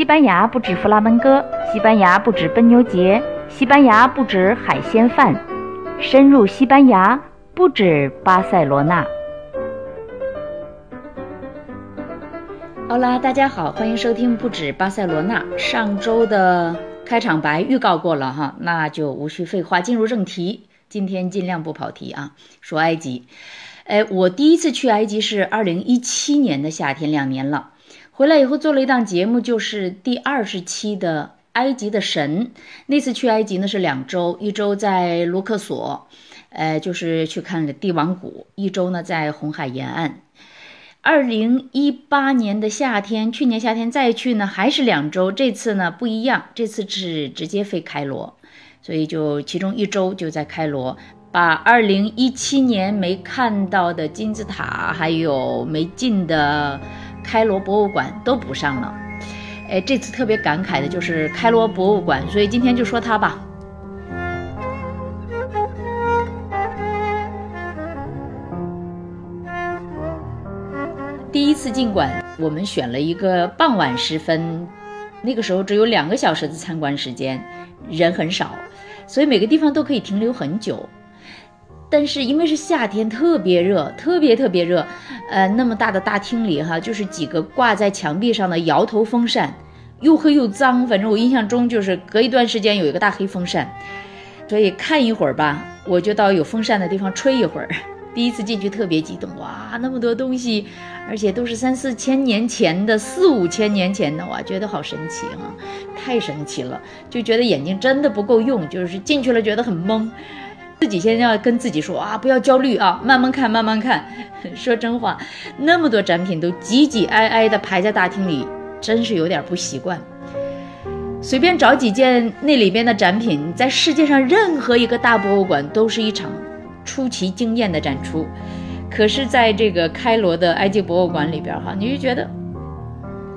西班牙不止弗拉门戈，西班牙不止奔牛节，西班牙不止海鲜饭，深入西班牙不止巴塞罗那。好啦，大家好，欢迎收听不止巴塞罗那。上周的开场白预告过了哈，那就无需废话，进入正题。今天尽量不跑题啊，说埃及。哎，我第一次去埃及是二零一七年的夏天，两年了。回来以后做了一档节目，就是第二十期的埃及的神。那次去埃及呢是两周，一周在卢克索，呃，就是去看了帝王谷；一周呢在红海沿岸。二零一八年的夏天，去年夏天再去呢还是两周，这次呢不一样，这次是直接飞开罗，所以就其中一周就在开罗，把二零一七年没看到的金字塔还有没进的。开罗博物馆都补上了，哎，这次特别感慨的就是开罗博物馆，所以今天就说它吧。第一次进馆，我们选了一个傍晚时分，那个时候只有两个小时的参观时间，人很少，所以每个地方都可以停留很久。但是因为是夏天，特别热，特别特别热，呃，那么大的大厅里哈，就是几个挂在墙壁上的摇头风扇，又黑又脏。反正我印象中就是隔一段时间有一个大黑风扇，所以看一会儿吧，我就到有风扇的地方吹一会儿。第一次进去特别激动，哇，那么多东西，而且都是三四千年前的，四五千年前的，哇，觉得好神奇啊，太神奇了，就觉得眼睛真的不够用，就是进去了觉得很懵。自己先要跟自己说啊，不要焦虑啊，慢慢看，慢慢看。说真话，那么多展品都挤挤挨挨的排在大厅里，真是有点不习惯。随便找几件那里边的展品，在世界上任何一个大博物馆都是一场出奇惊艳的展出。可是，在这个开罗的埃及博物馆里边，哈，你就觉得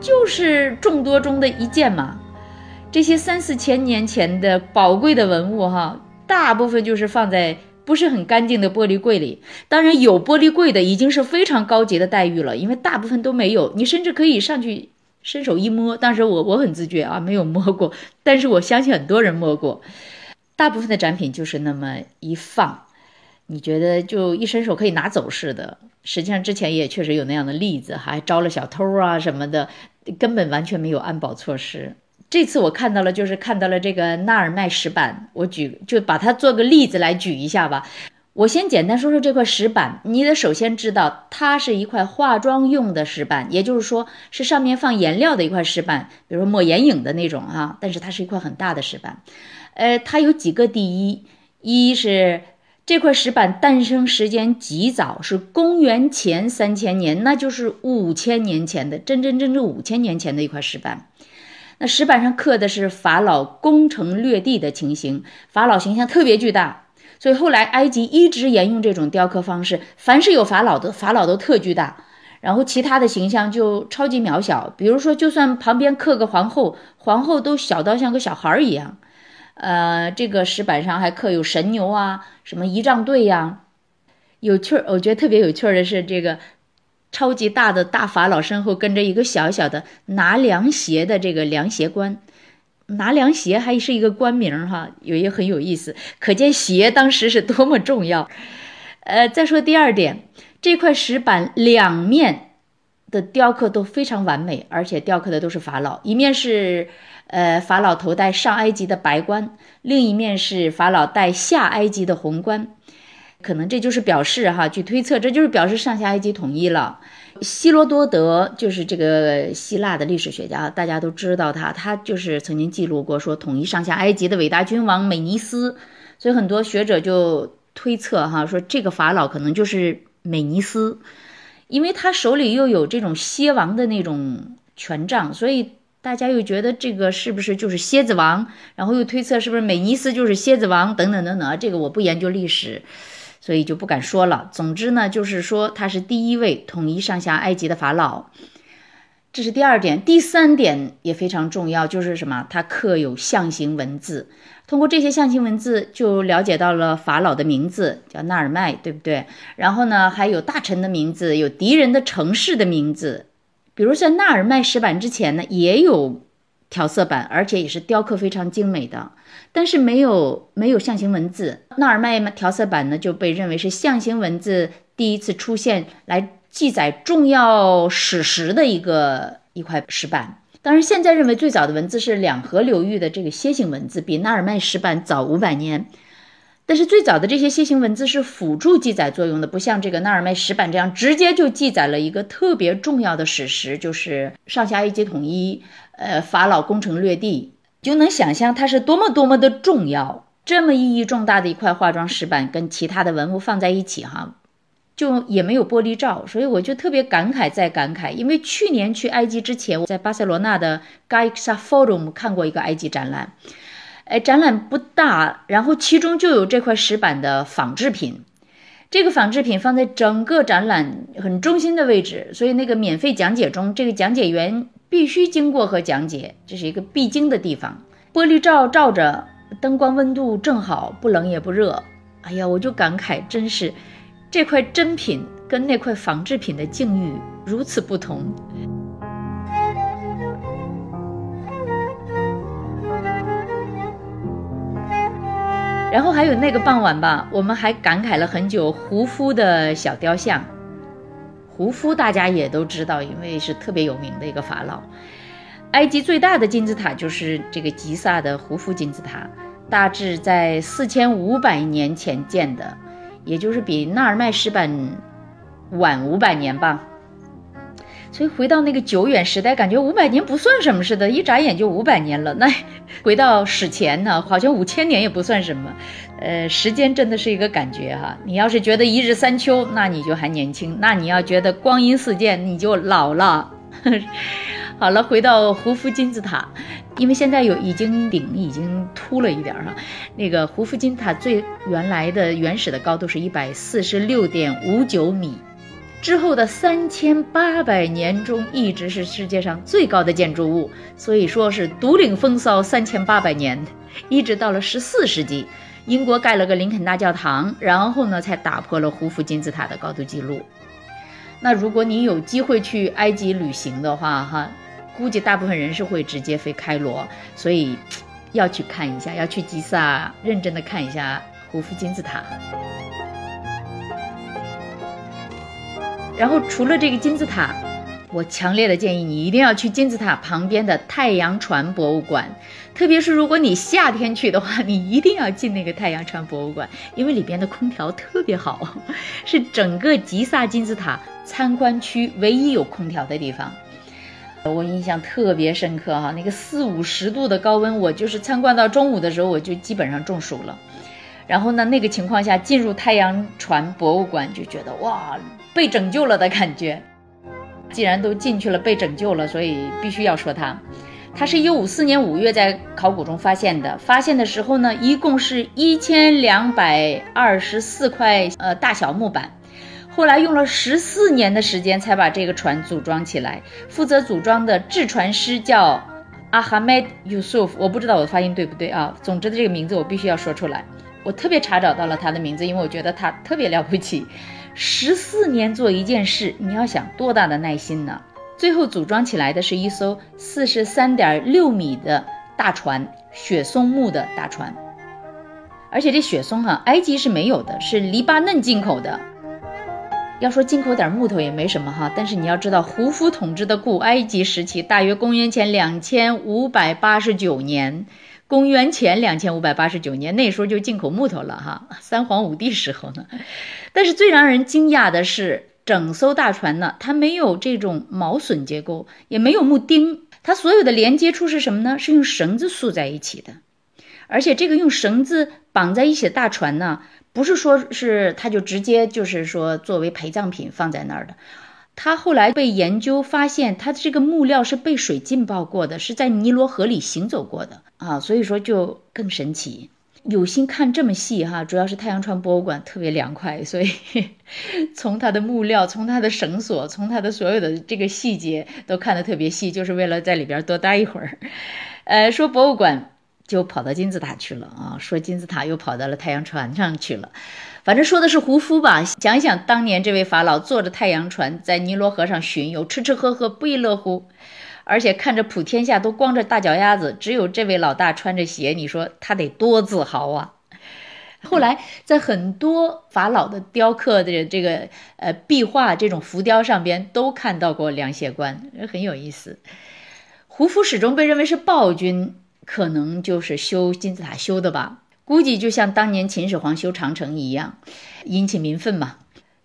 就是众多中的一件嘛。这些三四千年前的宝贵的文物，哈。大部分就是放在不是很干净的玻璃柜里，当然有玻璃柜的已经是非常高级的待遇了，因为大部分都没有，你甚至可以上去伸手一摸。当时我我很自觉啊，没有摸过，但是我相信很多人摸过。大部分的展品就是那么一放，你觉得就一伸手可以拿走似的。实际上之前也确实有那样的例子，还招了小偷啊什么的，根本完全没有安保措施。这次我看到了，就是看到了这个纳尔迈石板，我举就把它做个例子来举一下吧。我先简单说说这块石板，你得首先知道它是一块化妆用的石板，也就是说是上面放颜料的一块石板，比如说抹眼影的那种哈。但是它是一块很大的石板，呃，它有几个第一，一是这块石板诞生时间极早，是公元前三千年，那就是五千年前的真真正正五千年前的一块石板。那石板上刻的是法老攻城略地的情形，法老形象特别巨大，所以后来埃及一直沿用这种雕刻方式，凡是有法老的法老都特巨大，然后其他的形象就超级渺小。比如说，就算旁边刻个皇后，皇后都小到像个小孩一样。呃，这个石板上还刻有神牛啊，什么仪仗队呀。有趣儿，我觉得特别有趣儿的是这个。超级大的大法老身后跟着一个小小的拿凉鞋的这个凉鞋官，拿凉鞋还是一个官名哈，有一个很有意思，可见鞋当时是多么重要。呃，再说第二点，这块石板两面的雕刻都非常完美，而且雕刻的都是法老，一面是呃法老头戴上埃及的白冠，另一面是法老戴下埃及的红冠。可能这就是表示哈，据推测，这就是表示上下埃及统一了。希罗多德就是这个希腊的历史学家，大家都知道他，他就是曾经记录过说统一上下埃及的伟大君王美尼斯，所以很多学者就推测哈，说这个法老可能就是美尼斯，因为他手里又有这种蝎王的那种权杖，所以大家又觉得这个是不是就是蝎子王？然后又推测是不是美尼斯就是蝎子王？等等等等，这个我不研究历史。所以就不敢说了。总之呢，就是说他是第一位统一上下埃及的法老，这是第二点。第三点也非常重要，就是什么？他刻有象形文字，通过这些象形文字就了解到了法老的名字，叫纳尔迈，对不对？然后呢，还有大臣的名字，有敌人的城市的名字。比如在纳尔迈石板之前呢，也有调色板，而且也是雕刻非常精美的，但是没有没有象形文字。纳尔迈调色板呢就被认为是象形文字第一次出现来记载重要史实的一个一块石板。当然，现在认为最早的文字是两河流域的这个楔形文字，比纳尔迈石板早五百年。但是最早的这些楔形文字是辅助记载作用的，不像这个纳尔迈石板这样直接就记载了一个特别重要的史实，就是上下埃及统一，呃，法老攻城略地，就能想象它是多么多么的重要。这么意义重大的一块化妆石板，跟其他的文物放在一起，哈，就也没有玻璃罩，所以我就特别感慨再感慨。因为去年去埃及之前，我在巴塞罗那的 Gaia Forum 看过一个埃及展览。哎，展览不大，然后其中就有这块石板的仿制品。这个仿制品放在整个展览很中心的位置，所以那个免费讲解中，这个讲解员必须经过和讲解，这是一个必经的地方。玻璃罩罩着，灯光温度正好，不冷也不热。哎呀，我就感慨，真是这块真品跟那块仿制品的境遇如此不同。然后还有那个傍晚吧，我们还感慨了很久胡夫的小雕像。胡夫大家也都知道，因为是特别有名的一个法老。埃及最大的金字塔就是这个吉萨的胡夫金字塔，大致在四千五百年前建的，也就是比纳尔迈石板晚五百年吧。所以回到那个久远时代，感觉五百年不算什么似的，一眨眼就五百年了。那 回到史前呢，好像五千年也不算什么。呃，时间真的是一个感觉哈。你要是觉得一日三秋，那你就还年轻；那你要觉得光阴似箭，你就老了。好了，回到胡夫金字塔，因为现在有已经顶已经秃了一点哈。那个胡夫金字塔最原来的原始的高度是一百四十六点五九米。之后的三千八百年中，一直是世界上最高的建筑物，所以说是独领风骚三千八百年，一直到了十四世纪，英国盖了个林肯大教堂，然后呢才打破了胡夫金字塔的高度记录。那如果你有机会去埃及旅行的话，哈，估计大部分人是会直接飞开罗，所以要去看一下，要去吉萨认真的看一下胡夫金字塔。然后除了这个金字塔，我强烈的建议你一定要去金字塔旁边的太阳船博物馆，特别是如果你夏天去的话，你一定要进那个太阳船博物馆，因为里边的空调特别好，是整个吉萨金字塔参观区唯一有空调的地方。我印象特别深刻哈，那个四五十度的高温，我就是参观到中午的时候，我就基本上中暑了。然后呢，那个情况下进入太阳船博物馆，就觉得哇。被拯救了的感觉。既然都进去了，被拯救了，所以必须要说它。它是一九五四年五月在考古中发现的。发现的时候呢，一共是一千两百二十四块呃大小木板。后来用了十四年的时间才把这个船组装起来。负责组装的制船师叫阿哈迈德·尤苏夫，我不知道我的发音对不对啊。总之的这个名字我必须要说出来。我特别查找到了他的名字，因为我觉得他特别了不起。十四年做一件事，你要想多大的耐心呢？最后组装起来的是一艘四十三点六米的大船，雪松木的大船。而且这雪松哈，埃及是没有的，是黎巴嫩进口的。要说进口点木头也没什么哈，但是你要知道，胡夫统治的古埃及时期，大约公元前两千五百八十九年。公元前两千五百八十九年，那时候就进口木头了哈，三皇五帝时候呢。但是最让人惊讶的是，整艘大船呢，它没有这种锚榫结构，也没有木钉，它所有的连接处是什么呢？是用绳子束在一起的。而且这个用绳子绑在一起的大船呢，不是说是它就直接就是说作为陪葬品放在那儿的。他后来被研究发现，它的这个木料是被水浸泡过的，是在尼罗河里行走过的啊，所以说就更神奇。有心看这么细哈，主要是太阳船博物馆特别凉快，所以 从它的木料，从它的绳索，从它的所有的这个细节都看得特别细，就是为了在里边多待一会儿。呃，说博物馆，就跑到金字塔去了啊，说金字塔又跑到了太阳船上去了，反正说的是胡夫吧。想想，当年这位法老坐着太阳船在尼罗河上巡游，吃吃喝喝不亦乐乎，而且看着普天下都光着大脚丫子，只有这位老大穿着鞋，你说他得多自豪啊！后来在很多法老的雕刻的这个呃壁画这种浮雕上边都看到过凉鞋官，很有意思。胡夫始终被认为是暴君，可能就是修金字塔修的吧？估计就像当年秦始皇修长城一样，引起民愤嘛。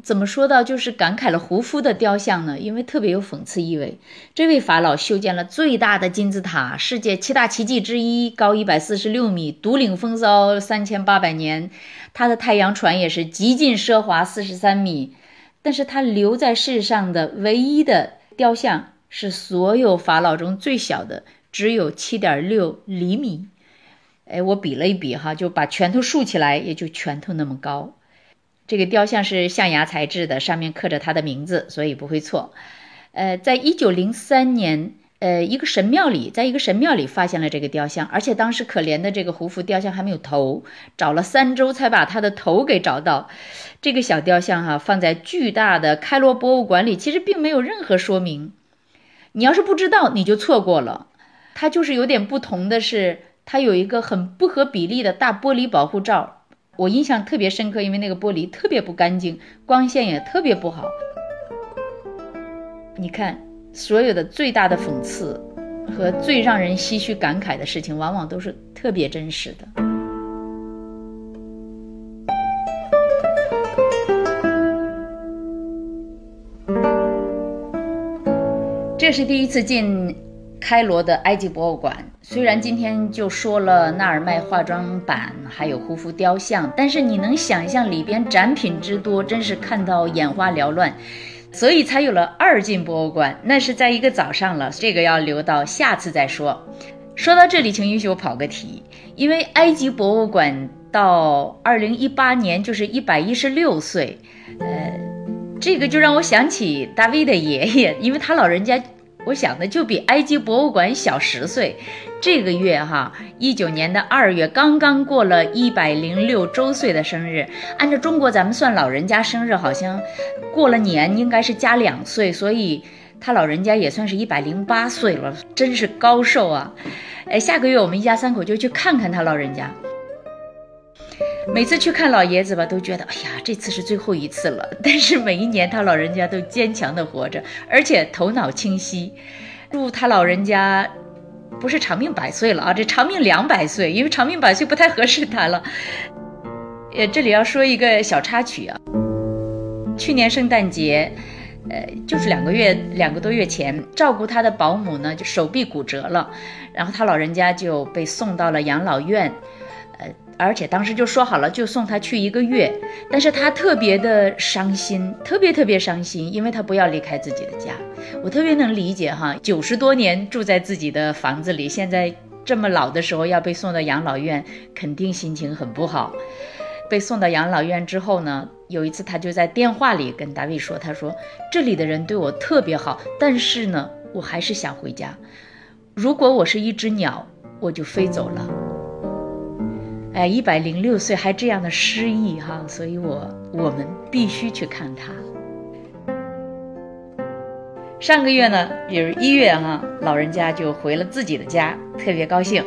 怎么说到就是感慨了胡夫的雕像呢？因为特别有讽刺意味。这位法老修建了最大的金字塔，世界七大奇迹之一，高一百四十六米，独领风骚三千八百年。他的太阳船也是极尽奢华，四十三米。但是他留在世上的唯一的雕像。是所有法老中最小的，只有七点六厘米。哎，我比了一比哈，就把拳头竖起来，也就拳头那么高。这个雕像是象牙材质的，上面刻着他的名字，所以不会错。呃，在一九零三年，呃，一个神庙里，在一个神庙里发现了这个雕像，而且当时可怜的这个胡夫雕像还没有头，找了三周才把他的头给找到。这个小雕像哈，放在巨大的开罗博物馆里，其实并没有任何说明。你要是不知道，你就错过了。它就是有点不同的是，它有一个很不合比例的大玻璃保护罩，我印象特别深刻，因为那个玻璃特别不干净，光线也特别不好。你看，所有的最大的讽刺和最让人唏嘘感慨的事情，往往都是特别真实的。这是第一次进开罗的埃及博物馆。虽然今天就说了纳尔迈化妆板，还有胡夫雕像，但是你能想象里边展品之多，真是看到眼花缭乱，所以才有了二进博物馆。那是在一个早上了，这个要留到下次再说。说到这里，请允许我跑个题，因为埃及博物馆到二零一八年就是一百一十六岁，呃，这个就让我想起大卫的爷爷，因为他老人家。我想的就比埃及博物馆小十岁，这个月哈，一九年的二月刚刚过了一百零六周岁的生日。按照中国咱们算老人家生日，好像过了年应该是加两岁，所以他老人家也算是一百零八岁了，真是高寿啊！哎，下个月我们一家三口就去看看他老人家。每次去看老爷子吧，都觉得哎呀，这次是最后一次了。但是每一年他老人家都坚强的活着，而且头脑清晰。祝他老人家不是长命百岁了啊，这长命两百岁，因为长命百岁不太合适他了。呃，这里要说一个小插曲啊，去年圣诞节，呃，就是两个月两个多月前，照顾他的保姆呢就手臂骨折了，然后他老人家就被送到了养老院。呃而且当时就说好了，就送他去一个月，但是他特别的伤心，特别特别伤心，因为他不要离开自己的家。我特别能理解哈，九十多年住在自己的房子里，现在这么老的时候要被送到养老院，肯定心情很不好。被送到养老院之后呢，有一次他就在电话里跟大卫说：“他说这里的人对我特别好，但是呢，我还是想回家。如果我是一只鸟，我就飞走了。”哎，一百零六岁还这样的诗意哈，所以我我们必须去看他。上个月呢，比如一月哈，老人家就回了自己的家，特别高兴。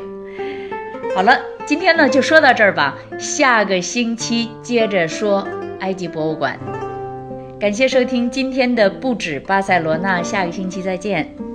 好了，今天呢就说到这儿吧，下个星期接着说埃及博物馆。感谢收听今天的不止巴塞罗那，下个星期再见。